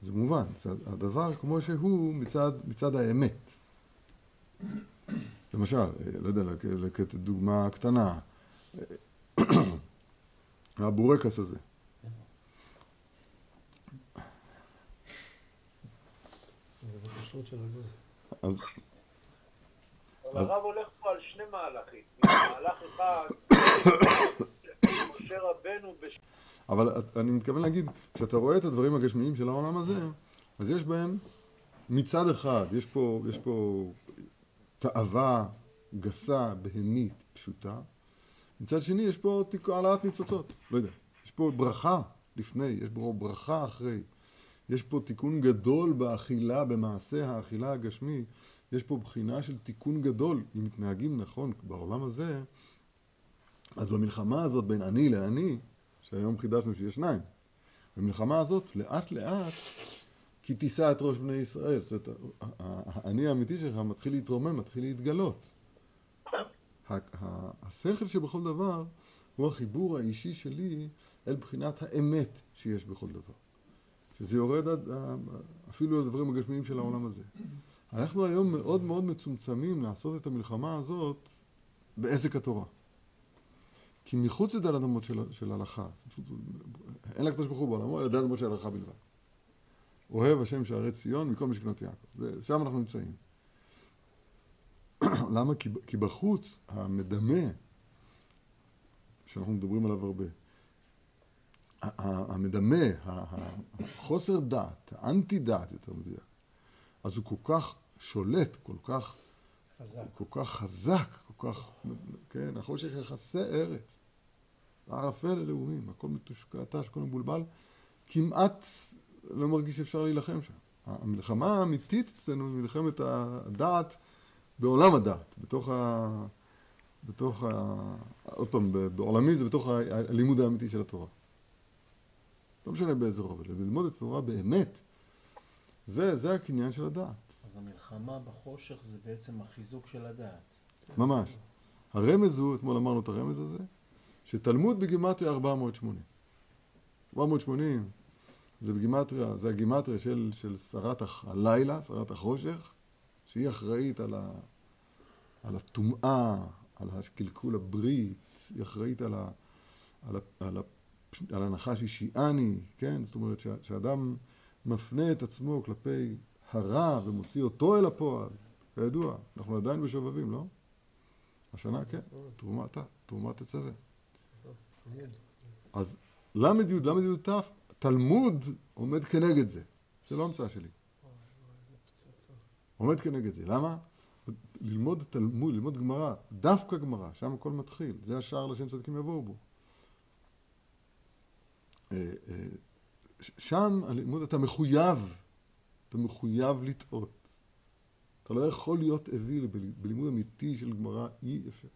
זה מובן, זה הדבר כמו שהוא מצד, מצד האמת. למשל, לא יודע, לקט דוגמה קטנה, הבורקס הזה. בכשרות של הגוי. אז אבל הרב הולך פה על שני מהלכים. מהלך אחד, משה רבנו בש... אבל אני מתכוון להגיד, כשאתה רואה את הדברים הגשמיים של העולם הזה, אז יש בהם, מצד אחד, יש פה, יש פה תאווה גסה, בהמית, פשוטה. מצד שני, יש פה העלאת ניצוצות, לא יודע. יש פה ברכה לפני, יש פה ברכה אחרי. יש פה תיקון גדול באכילה, במעשה האכילה הגשמי. יש פה בחינה של תיקון גדול. אם מתנהגים נכון בעולם הזה, אז במלחמה הזאת בין אני לאני, שהיום חידשנו שיש שניים, במלחמה הזאת, לאט לאט, כי תישא את ראש בני ישראל. זאת אומרת, האני האמיתי שלך מתחיל להתרומם, מתחיל להתגלות. השכל שבכל דבר הוא החיבור האישי שלי אל בחינת האמת שיש בכל דבר. שזה יורד עד, אפילו לדברים הגשמיים של העולם הזה. אנחנו היום מאוד מאוד מצומצמים לעשות את המלחמה הזאת בעסק התורה. כי מחוץ לזה לאדמות של, של הלכה, אין לקדוש ברוך הוא בעולמו, אלא דעת אדמות של הלכה בלבד. אוהב השם שערי ציון מכל משכנות יעקב. זה, שם אנחנו נמצאים. למה? כי, כי בחוץ המדמה, שאנחנו מדברים עליו הרבה, המדמה, החוסר דעת, האנטי דעת יותר מדויק, אז הוא כל כך שולט, כל כך, חזק. כל כך חזק, כל כך, כן, החושך יחסי ארץ, הערפל ללאומים, הכל מתושקעתש, הכל מבולבל, כמעט לא מרגיש שאפשר להילחם שם. המלחמה האמיתית אצלנו היא מלחמת הדעת בעולם הדעת, בתוך ה... בתוך ה... עוד פעם, בעולמי זה בתוך הלימוד האמיתי של התורה. לא משנה באיזה רובד, ללמוד את התורה באמת, זה, זה הקניין של הדעת, אז המלחמה בחושך זה בעצם החיזוק של הדעת. ממש. הרמז הוא, אתמול אמרנו את הרמז הזה, שתלמוד בגימטריה 480. 480 זה בגימטריה, זה הגימטריה של, של שרת הלילה, שרת החושך, שהיא אחראית על, ה, על הטומאה, על קלקול הברית, היא אחראית על, ה, על, ה, על, ה, על הנחש אישיאני, כן? זאת אומרת שאדם מפנה את עצמו כלפי הרע ומוציא אותו אל הפועל, כידוע, אנחנו עדיין בשובבים, לא? השנה כן, תרומת, תרומת תצווה. אז ל"י, ל"י ת', תלמוד עומד כנגד זה. זה לא המצאה שלי. עומד כנגד זה. למה? ללמוד תלמוד, ללמוד גמרא, דווקא גמרא, שם הכל מתחיל, זה השער לשם צדיקים יבואו בו. אה, אה, שם הלימוד אתה מחויב, אתה מחויב לטעות. אתה לא יכול להיות אוויל בל- בלימוד אמיתי של גמרא, אי אפשר.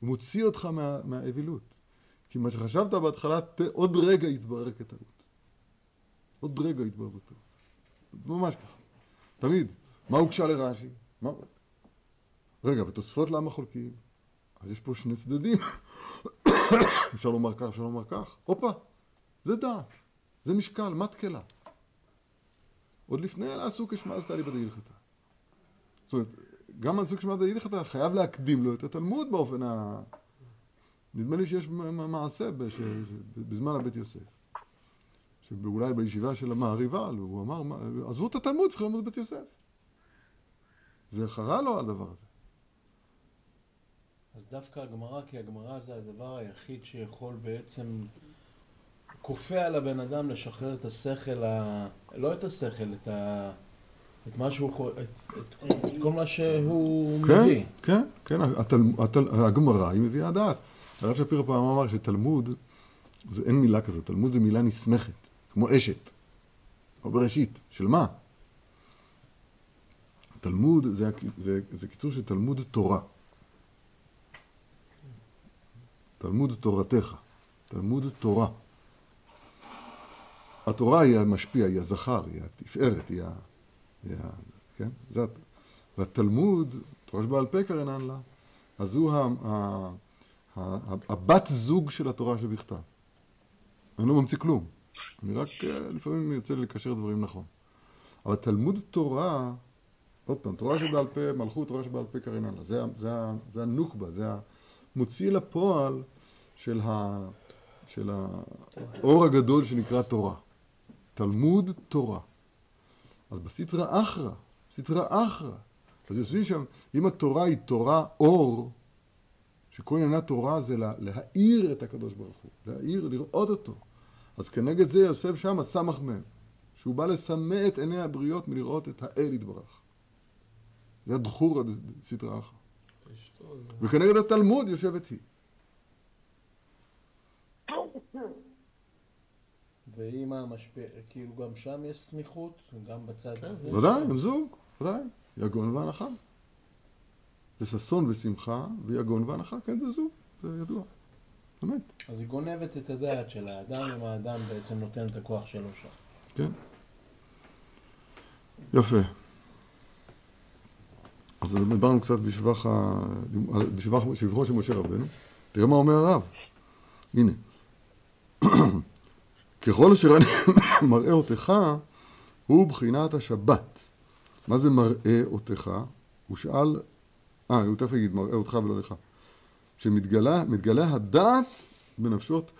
הוא מוציא אותך מה, מהאווילות. כי מה שחשבת בהתחלה, ת, עוד רגע יתברר כטעות. עוד רגע יתברר כטעות. ממש ככה. תמיד. מה הוגשה לרש"י? מה... רגע, ותוספות למה חולקים? אז יש פה שני צדדים. אפשר לומר כך, אפשר לומר כך. הופה, זה דעת, זה משקל, מתקלה. עוד לפני אלא עשו כשמעזתא ליבא דהילכתא. זאת אומרת, גם עשו כשמעזתא דהילכתא חייב להקדים לו את התלמוד באופן ה... נדמה לי שיש מעשה בש... בזמן הבית יוסף. שאולי בישיבה של המעריבל, הוא אמר, "מה- עזבו את התלמוד, צריכים ללמוד בבית יוסף. זה חרה לו הדבר הזה. אז דווקא הגמרא, כי הגמרא זה הדבר היחיד שיכול בעצם, כופה על הבן אדם לשחרר את השכל, ה... לא את השכל, את, ה... את מה שהוא, את, את, את כל מה שהוא כן, מביא. כן, כן, התל, התל, הגמרא היא מביאה דעת. הרב שפירא פעם אמר שתלמוד, זה אין מילה כזאת, תלמוד זה מילה נסמכת, כמו אשת, או בראשית, של מה? תלמוד זה, זה, זה קיצור של תלמוד תורה. תלמוד תורתך, תלמוד תורה. התורה היא המשפיע, היא הזכר, היא התפארת, היא ה... היא ה כן? זה, הת- והתלמוד, תורה שבעל פה קרנן לה, אז הוא ה, ה, ה, הבת זוג של התורה שבכתב. אני לא ממציא כלום. אני רק אה, לפעמים יוצא לי לקשר דברים נכון. אבל תלמוד תורה, עוד פעם, תורה שבעל פה, מלכות, תורה שבעל פה קרנן לה. זה, זה, זה הנוקבה, זה המוציא לפועל של, ה, של האור הגדול שנקרא תורה. תלמוד תורה. אז בסטרא אחרא, סטרא אחרא, אז יושבים שם, אם התורה היא תורה אור, שכל עניינה תורה זה לה, להאיר את הקדוש ברוך הוא, להאיר, לראות אותו. אז כנגד זה יושב שם הסמ"ך מ', שהוא בא לסמא את עיני הבריות מלראות את האל יתברך. זה הדחור סטרא אחרא. וכנגד התלמוד יושבת היא. ואם המשפיע, כאילו גם שם יש סמיכות, גם בצד כן, הזה. ודאי, הם זוג, ודאי. יגון ואנחה. זה ששון ושמחה, ויגון ואנחה, כן, זה זוג, זה ידוע. באמת, אז היא גונבת את הדעת של האדם, אם האדם בעצם נותן את הכוח שלו שם. כן. יפה. אז דיברנו קצת בשבח ה... בשבח שבחו של משה רבנו. תראה מה אומר הרב. הנה. ככל אשר אני מראה אותך, הוא בחינת השבת. מה זה מראה אותך? הוא שאל, אה, הוא תכף יגיד, מראה אותך ולא לך. שמתגלה מתגלה הדעת בנפשות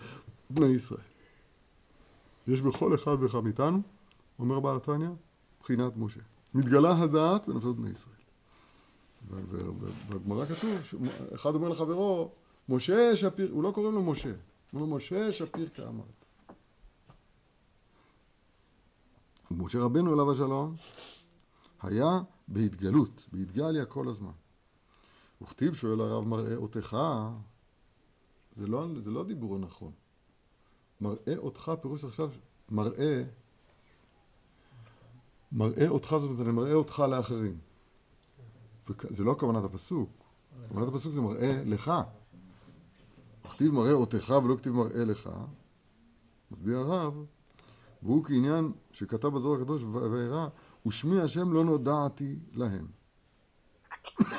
בני ישראל. יש בכל אחד ואחד מאיתנו, אומר בעל התניא, בחינת משה. מתגלה הדעת בנפשות בני ישראל. ו- ו- ו- בגמרא כתוב, אחד אומר לחברו, משה שפיר, הוא לא קורא לו משה, הוא אומר משה שפיר כאמרת. משה רבנו עליו השלום היה בהתגלות, בהתגליה כל הזמן. וכתיב שואל הרב מראה אותך, זה לא, זה לא הדיבור הנכון. מראה אותך, פירוש עכשיו, מראה, מראה אותך, זאת אומרת, אני מראה אותך לאחרים. זה לא כוונת הפסוק. כוונת הפסוק זה מראה לך. כתיב מראה אותך ולא כתיב מראה לך. מסביר הרב, והוא כעניין שכתב בזוהר הקדוש ו- וירא, ושמי השם לא נודעתי להם.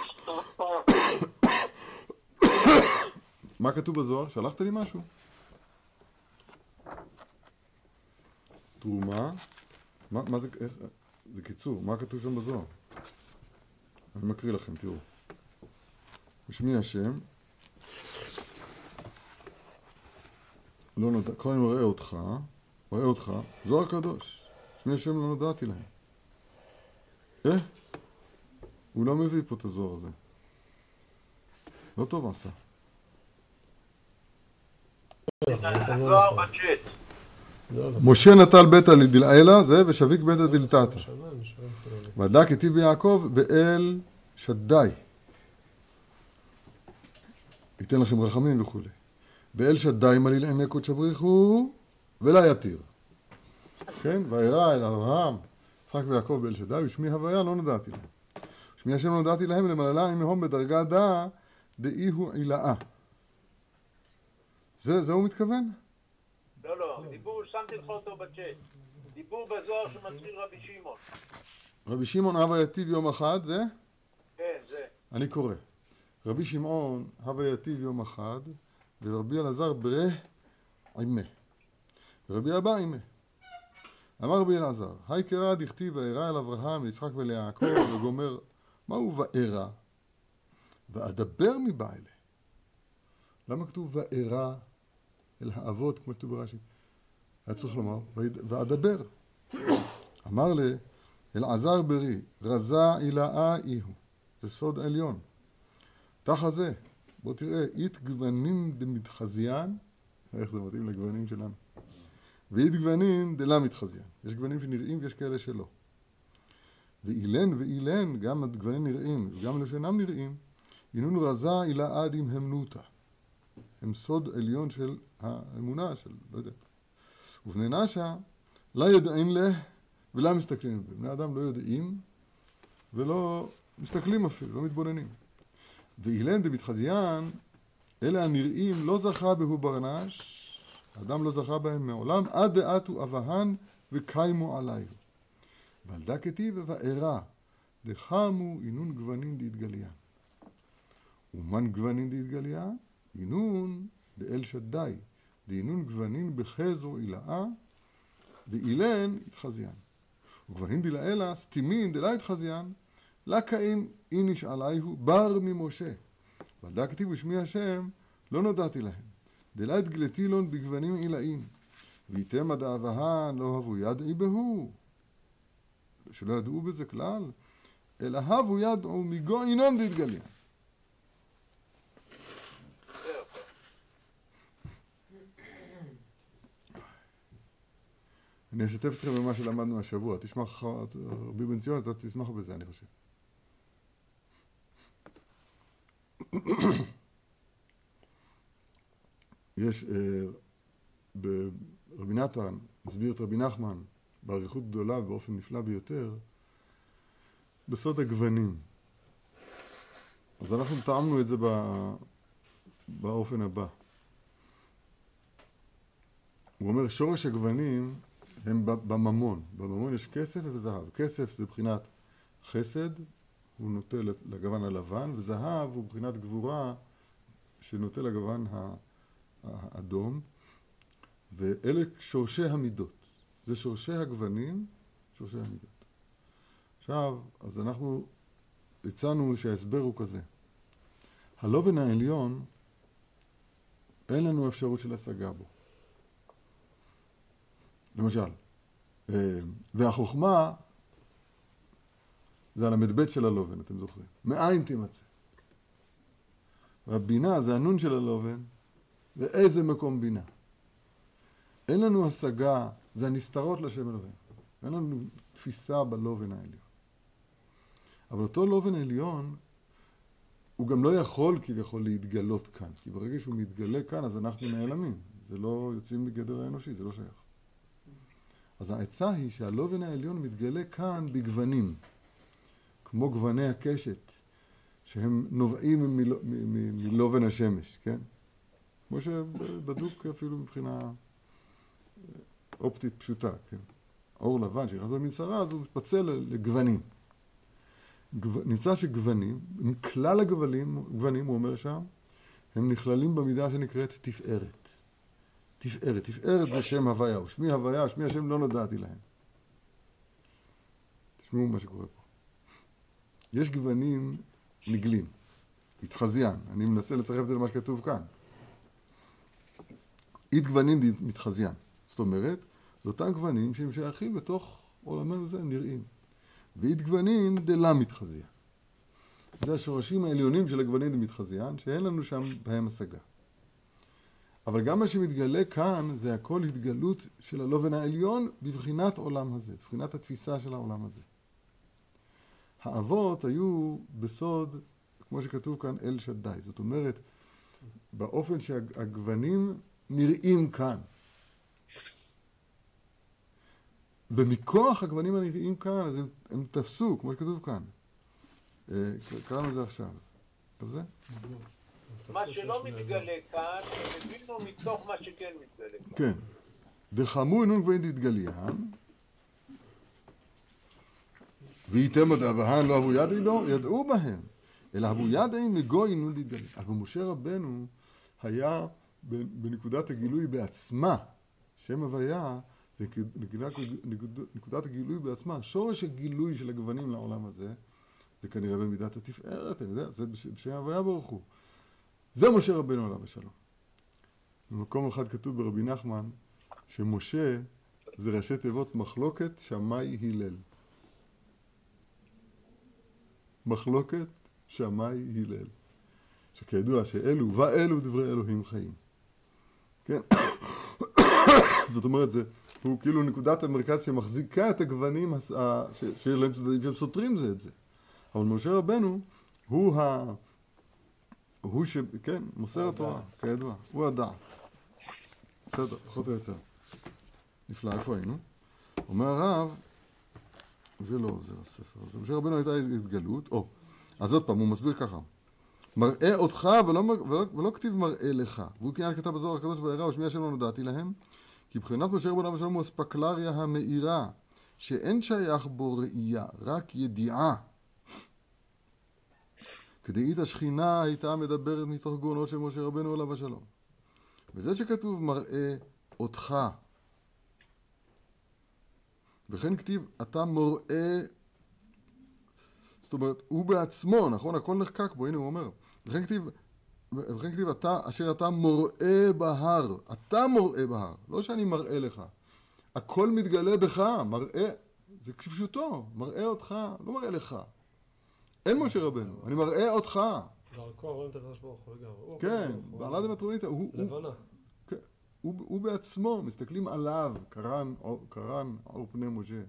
מה כתוב בזוהר? שלחת לי משהו? תרומה? מה, מה זה, איך, זה קיצור, מה כתוב שם בזוהר? אני מקריא לכם, תראו. ושמי השם, לא נודע, כל אני מראה אותך, מראה אותך, זוהר קדוש, שמי השם לא נודעתי להם. אה? הוא לא מביא פה את הזוהר הזה. לא טוב עשה. משה נטל ביתא דלעילה, זה ושביק ביתא דלתתא. ודק איתי ביעקב באל שדי, ייתן לכם רחמים וכולי. באל שדי מליל עיני קודש הבריחו ולא יתיר. כן? וירא אל אברהם, יצחק ויעקב באל שדי, ושמי הוויה לא נודעתי להם. שמי השם לא נודעתי להם למעלה עמהם בדרגה דא דאי הוא עילאה. זה, זה הוא מתכוון? לא, לא, דיבור, שמתי לך אותו בצ'אט. דיבור בזוהר שמתחיל רבי שמעון. רבי שמעון הווה יתיב יום אחד, זה? כן, זה. אני קורא. רבי שמעון הווה יתיב יום אחד, ורבי אלעזר ברה עימה. ורבי אבא עימה. אמר רבי אלעזר, היי קרא דכתיב וארא אל אברהם, ליצחק וליעקב, וגומר, מהו וארא? ואדבר מבעלה. למה כתוב וארא אל האבות, כמו כתוב ברש"י? היה צריך לומר, "ויד- ואדבר. אמר ל... אלעזר ברי, רזה עילאה איהו. זה סוד עליון. תחת זה, בוא תראה, אית גוונים דמתחזיין, איך זה מתאים לגוונים שלנו. ואית גוונים דלה מתחזיין. יש גוונים שנראים ויש כאלה שלא. ואילן ואילן, גם הגוונים נראים וגם אלה שאינם נראים, הנון רזה עילאה דמהמנותא. הם סוד עליון של האמונה, של לא יודע. ובני נשה, לא ידעין לה ולא מסתכלים. בני אדם לא יודעים ולא מסתכלים אפילו, לא מתבוננים. ואילן דמתחזיין, אלה הנראים לא זכה בהו ברנש, האדם לא זכה בהם מעולם, עד דעתו אבהן וקיימו עליו. דא כתיב וארא, דחמו אינון גוונין דהתגליה. ומן גוונין דהתגליה? אינון דאל שדי, דאינון גוונין בחזו עילאה, ואילן התחזיין. וגוונין דלעילה סתימין דלה התחזיין, לה קאים איניש עלייהו בר ממשה. דא כתיב ושמי השם לא נודעתי להם. דלה התגלתי לון בגוונים עילאים. ויתם עד אבהן לא הבו ידעי בהו. שלא ידעו בזה כלל, אלא הבו ידעו מגו אינון דתגליה. אני אשתף אתכם במה שלמדנו השבוע. תשמח, רבי בן ציון, אתה תשמח בזה, אני חושב. יש, אה, ברבי נתן, מסביר את רבי נחמן, באריכות גדולה ובאופן נפלא ביותר, בסוד הגוונים. אז אנחנו טעמנו את זה בא- באופן הבא. הוא אומר, שורש הגוונים הם ב- בממון. בממון יש כסף וזהב. כסף זה בחינת חסד, הוא נוטה לגוון הלבן, וזהב הוא בחינת גבורה שנוטה לגוון ה- האדום, ואלה שורשי המידות. זה שורשי הגוונים, שורשי המידות. עכשיו, אז אנחנו הצענו שההסבר הוא כזה. הלובן העליון, אין לנו אפשרות של השגה בו. למשל, אה, והחוכמה זה על המ"ב של הלובן, אתם זוכרים. מאין תימצא. והבינה זה הנון של הלובן, ואיזה מקום בינה. אין לנו השגה, זה הנסתרות לשם אלוהים. אין לנו תפיסה בלובן העליון. אבל אותו לובן עליון, הוא גם לא יכול כביכול להתגלות כאן, כי ברגע שהוא מתגלה כאן, אז אנחנו נעלמים. זה לא יוצאים מגדר האנושי, זה לא שייך. אז העצה היא שהלובן העליון מתגלה כאן בגוונים, כמו גווני הקשת, שהם נובעים מלובן השמש, כן? כמו שבדוק אפילו מבחינה אה, אופטית פשוטה, כן? אור לבן שנכנס במנסרה, אז הוא מתפצל לגוונים. גו... נמצא שגוונים, עם כלל הגוונים, גוונים, הוא אומר שם, הם נכללים במידה שנקראת תפארת. תפארת. תפארת זה שם הוויה, ושמי הוויה, שמי השם לא נודעתי להם. תשמעו מה שקורה פה. יש גוונים נגלים, התחזיין, אני מנסה לצרף את זה למה שכתוב כאן. אית גוונים די- מתחזיין. זאת אומרת, זה אותם גוונים שהם שייכים בתוך עולמנו זה, הם נראים. ואית גוונים דלה מתחזיין. זה השורשים העליונים של הגוונים דמתחזיין, שאין לנו שם בהם השגה. אבל גם מה שמתגלה כאן זה הכל התגלות של הלובן העליון בבחינת עולם הזה, בבחינת התפיסה של העולם הזה. האבות היו בסוד, כמו שכתוב כאן, אל שדי. זאת אומרת, באופן שהגוונים נראים כאן. ומכוח הגוונים הנראים כאן, אז הם, הם תפסו, כמו שכתוב כאן. אה, קראנו את זה עכשיו. זה? מה שלא מתגלה כאן, הבינו מתוך מה שכן מתגלה כאן. כן. דחמו אינון גבוהים דתגליין, וייתם עוד אבהן לא אבו ידי לא, ידעו בהם, אלא אבו ידי מגוי אינון דתגליין. אבל משה רבנו היה בנקודת הגילוי בעצמה, שם הוויה זה נקודת, נקודת הגילוי בעצמה, שורש הגילוי של הגוונים לעולם הזה, זה כנראה במידת התפארת, אני יודע, זה בשם הוויה ברוך הוא. זה משה רבנו עליו השלום. במקום אחד כתוב ברבי נחמן, שמשה זה ראשי תיבות מחלוקת שמאי הלל. מחלוקת שמאי הלל. שכידוע שאלו ואלו דברי אלוהים חיים. כן? זאת אומרת, זה, הוא כאילו נקודת המרכז שמחזיקה את הגוונים שיש להם צדדים שהם סותרים זה את זה. אבל משה רבנו הוא ה... הוא ש... כן, מוסר התורה, כידוע, הוא הדעת. בסדר, פחות או יותר. נפלא, איפה היינו? אומר הרב, זה לא עוזר הספר הזה. משה רבנו הייתה התגלות, או, אז עוד פעם, הוא מסביר ככה. מראה אותך ולא, ולא, ולא כתיב מראה לך. והוא כנראה כתב בזוהר הקדוש וירא ושמי השם לא נודעתי להם. כי מבחינת משה רבנו ושלום הוא אספקלריה המאירה, שאין שייך בו ראייה, רק ידיעה. כדאית השכינה הייתה מדברת מתוך גאונות של משה רבנו עליו השלום. וזה שכתוב מראה אותך. וכן כתיב אתה מוראה זאת אומרת, הוא בעצמו, נכון? הכל נחקק בו, הנה הוא אומר. וכן כתיב, וכן כתיב אתה, אשר אתה מוראה בהר. אתה מוראה בהר, לא שאני מראה לך. הכל מתגלה בך, מראה, זה כפשוטו, מראה אותך, לא מראה לך. אין משה רבנו, אני מראה אותך. דרכו רואים את הקדוש ברוך הוא לגמרי. כן, בעלת המטרוניתא, הוא... לבנה. כן, הוא, הוא בעצמו, מסתכלים עליו, קרן, קרן אור פני משה.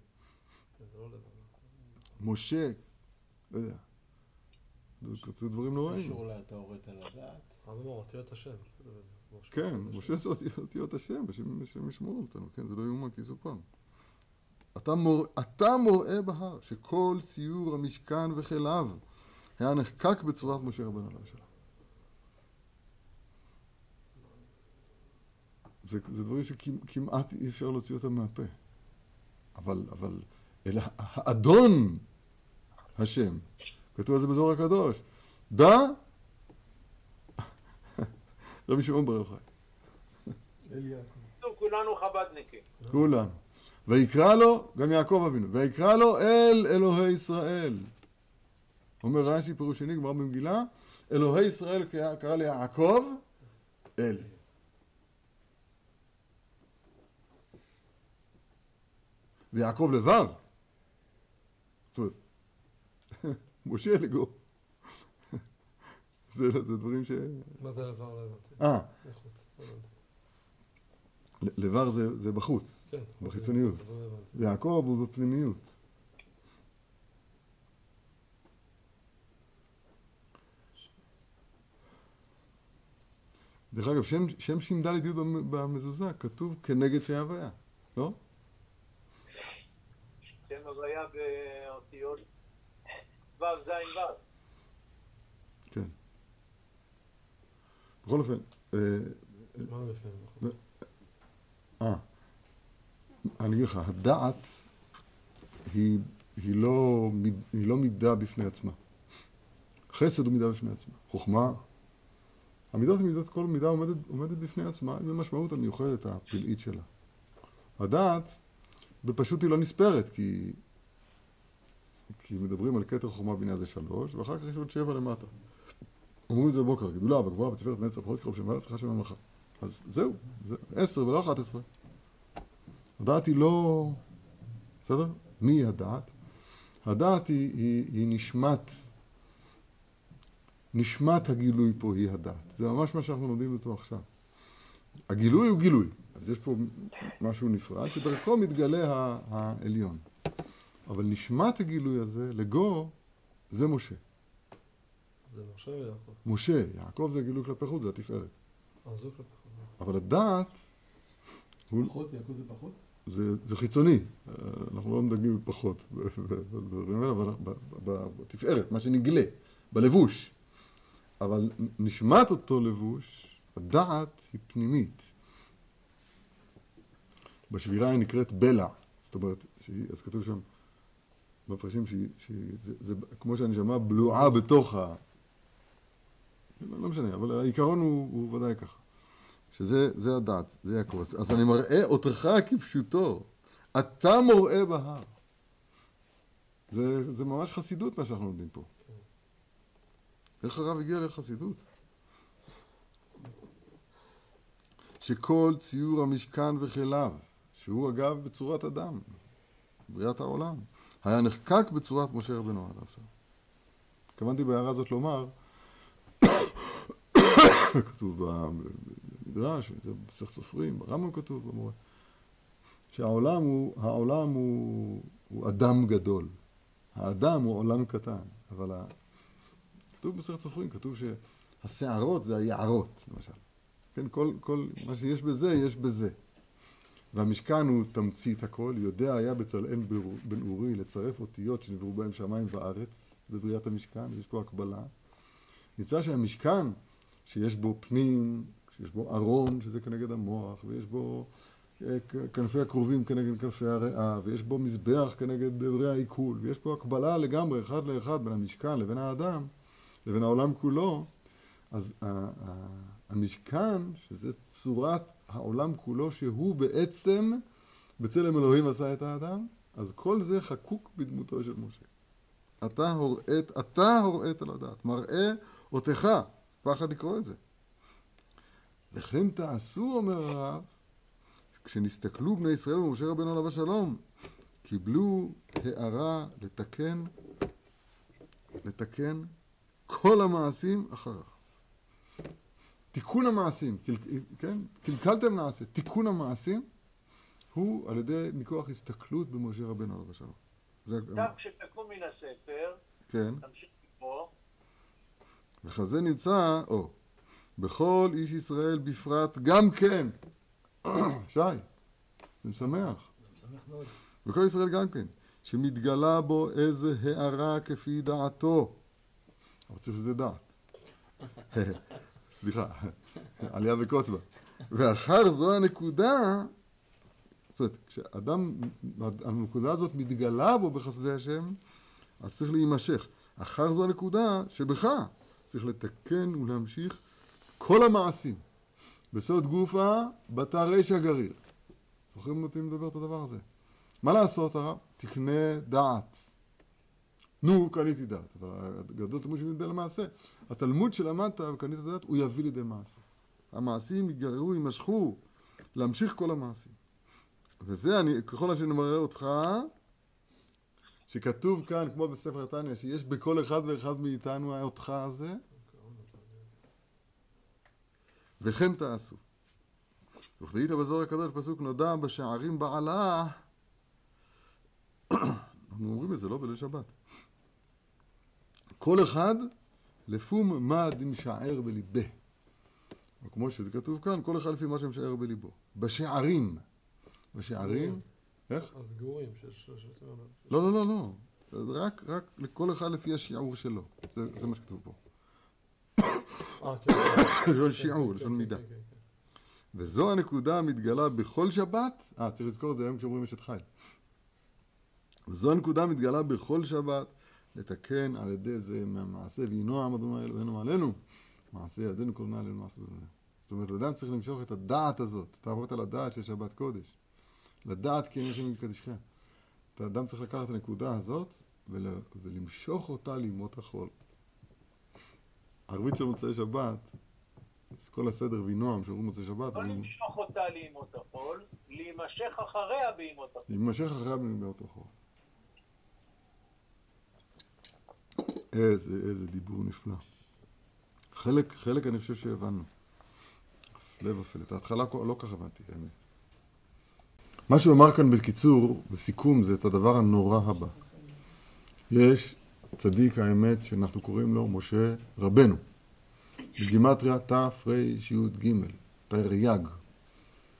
לא. משה, לא יודע. זה דברים נוראים. קשור לה, אתה הורית לדעת. אבל אמר, אותיות השם. כן, משה זה אותיות השם, השם ישמור אותנו, כן, זה לא יאומן כי יסופר. אתה, מור, אתה מוראה בהר, שכל ציור המשכן וכליו היה נחקק בצורת משה רבנו עליו שלום. זה, זה דברים שכמעט אי אפשר להוציא אותם מהפה. אבל, אבל, אלא האדון השם. כתוב על זה בזוהר הקדוש. דע רבי שמעון בר יוחאי. בקיצור, כולנו חב"דניקים. כולנו. ויקרא לו, גם יעקב אבינו, ויקרא לו אל אלוהי ישראל. אומר רש"י, פירוש שני, גמר במגילה, אלוהי ישראל קרא ליעקב אל. ויעקב לבב. זאת אומרת, משה לגו. זה, זה דברים ש... מה זה לבר? לא הבנתי. אה. לא. לבר זה, זה בחוץ, כן. בחיצוניות. אז לא. ויעקב הוא בפנימיות. דרך אגב, שם, שם ש"ד י' במזוזה כתוב כנגד שם הוויה, לא? שם הוויה באותיות ו' ז' ו'. כן. בכל אופן, אה, בחוץ? אה, אני אגיד לך, הדעת היא, היא, לא, היא לא מידה בפני עצמה. חסד הוא מידה בפני עצמה. חוכמה, המידות הן מידות, כל מידה עומדת, עומדת בפני עצמה, עם המשמעות המיוחדת, הפלאית שלה. הדעת, בפשוט היא לא נספרת, כי, כי מדברים על כתר חוכמה בינה זה שלוש, ואחר כך יש עוד שבע למטה. אומרים את זה בבוקר, גדולה, בגבוהה, בתפארת נצח, בכל תקרוב שם וארץ, שם המלאכה. אז זהו, זה עשר ולא אחת עשרה. הדעת היא לא... בסדר? מי היא הדעת? הדעת היא, היא, היא נשמת, נשמת הגילוי פה היא הדעת. זה ממש מה שאנחנו לומדים אותו עכשיו. הגילוי הוא גילוי. אז יש פה משהו נפרד, שדרכו מתגלה העליון. אבל נשמת הגילוי הזה, לגו, זה משה. זה משה או יעקב? משה, יעקב זה גילוי כלפי חוץ, זה התפארת. אה. אבל הדעת פחות, יעקב זה פחות? זה, זה חיצוני, אה, אנחנו לא מדגים פחות בדברים האלה, אבל בתפארת, מה שנגלה, בלבוש. אבל נשמת אותו לבוש, הדעת היא פנימית. בשבירה היא נקראת בלע, זאת אומרת, שהיא, אז כתוב שם, מפרשים שהיא, שהיא זה, זה כמו שהנשמה בלועה בתוך ה... לא משנה, אבל העיקרון הוא, הוא ודאי ככה. שזה זה הדעת, זה יעקב. אז, אז אני מראה אותך כפשוטו. אתה מוראה בהר. זה, זה ממש חסידות מה שאנחנו לומדים פה. איך הרב הגיע לחסידות? שכל ציור המשכן וכליו, שהוא אגב בצורת אדם, בריאת העולם, היה נחקק בצורת משה רבנו עד עכשיו. התכוונתי בהערה הזאת לומר, כתוב במדרש, בסך סופרים, ברמב"ם כתוב, במורה, שהעולם הוא, העולם הוא, הוא אדם גדול. האדם הוא עולם קטן, אבל ה... כתוב בסרט סופרים, כתוב שהשערות זה היערות, למשל. כן, כל, כל מה שיש בזה, יש בזה. והמשכן הוא תמצית הכל, יודע היה בצלאל בן אורי לצרף אותיות שנבראו בהם שמיים וארץ בבריאת המשכן, יש פה הקבלה. נמצא שהמשכן, שיש בו פנים, שיש בו ארון, שזה כנגד המוח, ויש בו אה, כנפי הכרובים כנגד כנפי הריאה, ויש בו מזבח כנגד דברי העיכול, ויש פה הקבלה לגמרי, אחד לאחד, בין המשכן לבין האדם, לבין העולם כולו, אז המשכן, שזה צורת העולם כולו, שהוא בעצם בצלם אלוהים עשה את האדם, אז כל זה חקוק בדמותו של משה. אתה הוראת, אתה הוראת על הדעת, מראה אותך, פחד לקרוא את זה. וכן תעשו, אומר הרב, כשנסתכלו בני ישראל ומשה רבנו עליו השלום, קיבלו הערה לתקן, לתקן כל המעשים אחריו. תיקון המעשים, קל, כן? קלקלתם נעשה, תיקון המעשים הוא על ידי מכוח הסתכלות במשה רבנו עליו השלום. זה, עכשיו כשתקום מן הספר, כן. תמשיך לקרוא, וכזה נמצא, או, בכל איש ישראל בפרט, גם כן. שי, זה משמח. משמח מאוד. בכל ישראל גם כן, שמתגלה בו איזה הערה כפי דעתו. אבל צריך שזה דעת. סליחה, עלייה וקוץ בה. ואחר זו הנקודה, זאת אומרת, כשאדם, הנקודה הזאת מתגלה בו בחסדי השם, אז צריך להימשך. אחר זו הנקודה שבך צריך לתקן ולהמשיך כל המעשים. בסוד גופה, בתר רישא גריר. זוכרים אותי מדבר את הדבר הזה? מה לעשות הרב? תקנה דעת. נו, קניתי דעת, אבל הגדול תלמוד שמתגלה למעשה. התלמוד שלמדת וקנית דעת, הוא יביא לידי מעשה. המעשים יגררו, יימשכו, להמשיך כל המעשים. וזה, אני, ככל שאני מראה אותך, שכתוב כאן, כמו בספר תניא, שיש בכל אחד ואחד מאיתנו האותך הזה, וכן תעשו. וכתהית בזוהר הקדוש, פסוק נודע בשערים בעלה, אנחנו אומרים את זה, לא בליל שבת. כל אחד לפום מה דמשער בליבה. או כמו שזה כתוב כאן, כל אחד לפי מה שמשער בליבו. בשערים. בשערים, איך? רבנים. לא, לא, לא, לא. רק, רק לכל אחד לפי השיעור שלו. זה, זה מה שכתוב פה. אה, כן. לשון שיעור, כן, לשון כן, מידה. כן, כן, כן. וזו הנקודה המתגלה בכל שבת, אה, צריך לזכור את זה היום כשאומרים אשת חיל. וזו הנקודה המתגלה בכל שבת, לתקן על ידי זה מהמעשה, וינו העם אדוני אלוהינו עלינו, מעשה ידינו נעל עלינו מעשה אדוני. זאת אומרת, אדם צריך למשוך את הדעת הזאת, תעבוד על הדעת של שבת קודש. לדעת כי אני השם מקדישכם. את האדם צריך לקחת את הנקודה הזאת ול, ולמשוך אותה לימות החול. הערבית של מוצאי שבת, אז כל הסדר וינועם שאומרים מוצאי שבת, לא למשוך אותה לימות החול, להימשך אחריה בימות החול. להימשך אחריה בימות החול. איזה, איזה דיבור נפלא. חלק, חלק אני חושב שהבנו. הפלא ופלא. את ההתחלה לא כך הבנתי, האמת. מה שהוא אמר כאן בקיצור, בסיכום, זה את הדבר הנורא הבא. יש צדיק האמת שאנחנו קוראים לו משה רבנו. בגימטריה תרי"ג, תרי"ג.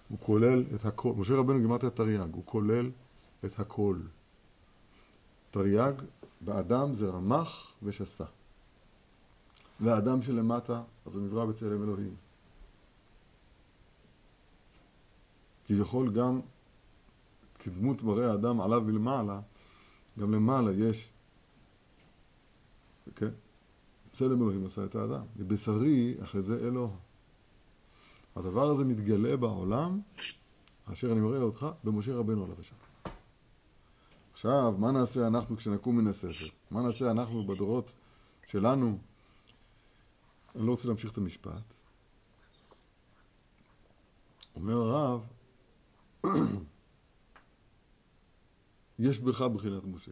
הוא כולל את הכל, משה רבנו גימטריה תרי"ג, הוא כולל את הכל. תרי"ג באדם זה רמ"ח ושס"ה. והאדם שלמטה, אז הוא נברא בצלם אלוהים. כביכול גם כדמות מראה האדם עליו מלמעלה, גם למעלה יש, כן? צלם אלוהים עשה את האדם. מבשרי אחרי זה אלוה. הדבר הזה מתגלה בעולם, אשר אני מראה אותך, במשה רבנו עליו השם. עכשיו, מה נעשה אנחנו כשנקום מן הספר? מה נעשה אנחנו בדורות שלנו? אני לא רוצה להמשיך את המשפט. אומר הרב, יש בך בחינת משה.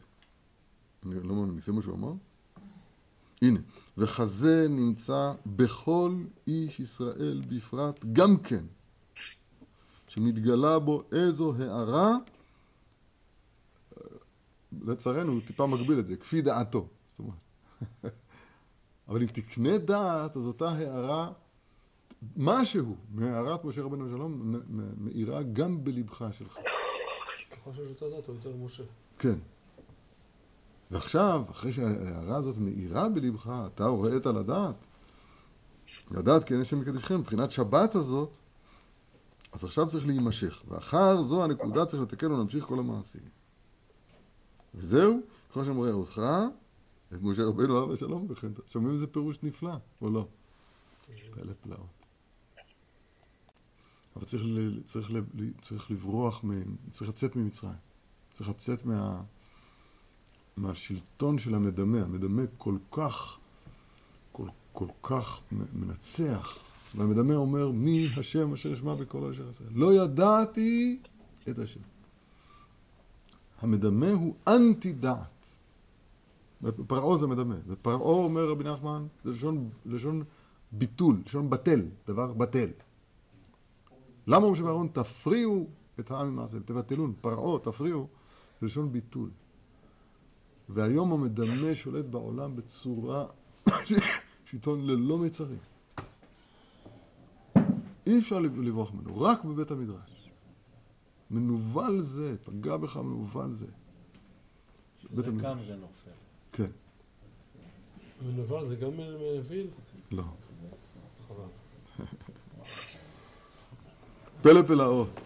אני לא מאמין, זה מה שהוא אמר? הנה, וכזה נמצא בכל איש ישראל בפרט גם כן, שמתגלה בו איזו הערה, לצערנו הוא טיפה מגביל את זה, כפי דעתו, זאת אומרת. אבל אם תקנה דעת, אז אותה הערה, משהו מהערת משה רבנו שלום, מאירה גם בלבך שלך. ככל שיש יותר דת, הוא יותר משה. כן. ועכשיו, אחרי שההערה הזאת מאירה בלבך, אתה הוראת לדעת, לדעת כן יש מקדשכם, מבחינת שבת הזאת, אז עכשיו צריך להימשך. ואחר זו הנקודה צריך לתקן ולהמשיך כל המעשים. וזהו, כל שאני רואה אותך, את משה רבנו עליו השלום, וכן, שומעים איזה פירוש נפלא, או לא? פלא פלאות. אבל צריך, ל, צריך, ל, צריך לברוח, מ, צריך לצאת ממצרים. צריך לצאת מה, מהשלטון של המדמה. המדמה כל כך, כל, כל כך מנצח. והמדמה אומר, מי השם אשר ישמע בכל אשר יעשה. לא ידעתי את השם. המדמה הוא אנטי דעת. פרעה זה מדמה. ופרעה אומר רבי נחמן, זה לשון, לשון ביטול, לשון בטל, דבר בטל. למה משה ואהרון תפריעו את העם ממעשה, תבטלון, פרעה, תפריעו, זה לשון ביטול. והיום המדמה שולט בעולם בצורה, שלטון ללא מצרים. אי אפשר לברוח ממנו, רק בבית המדרש. מנוול זה, פגע בך מנוול זה. זה קם זה נופל. כן. מנוול זה גם מנביל? לא. חבל. פלא פלאות.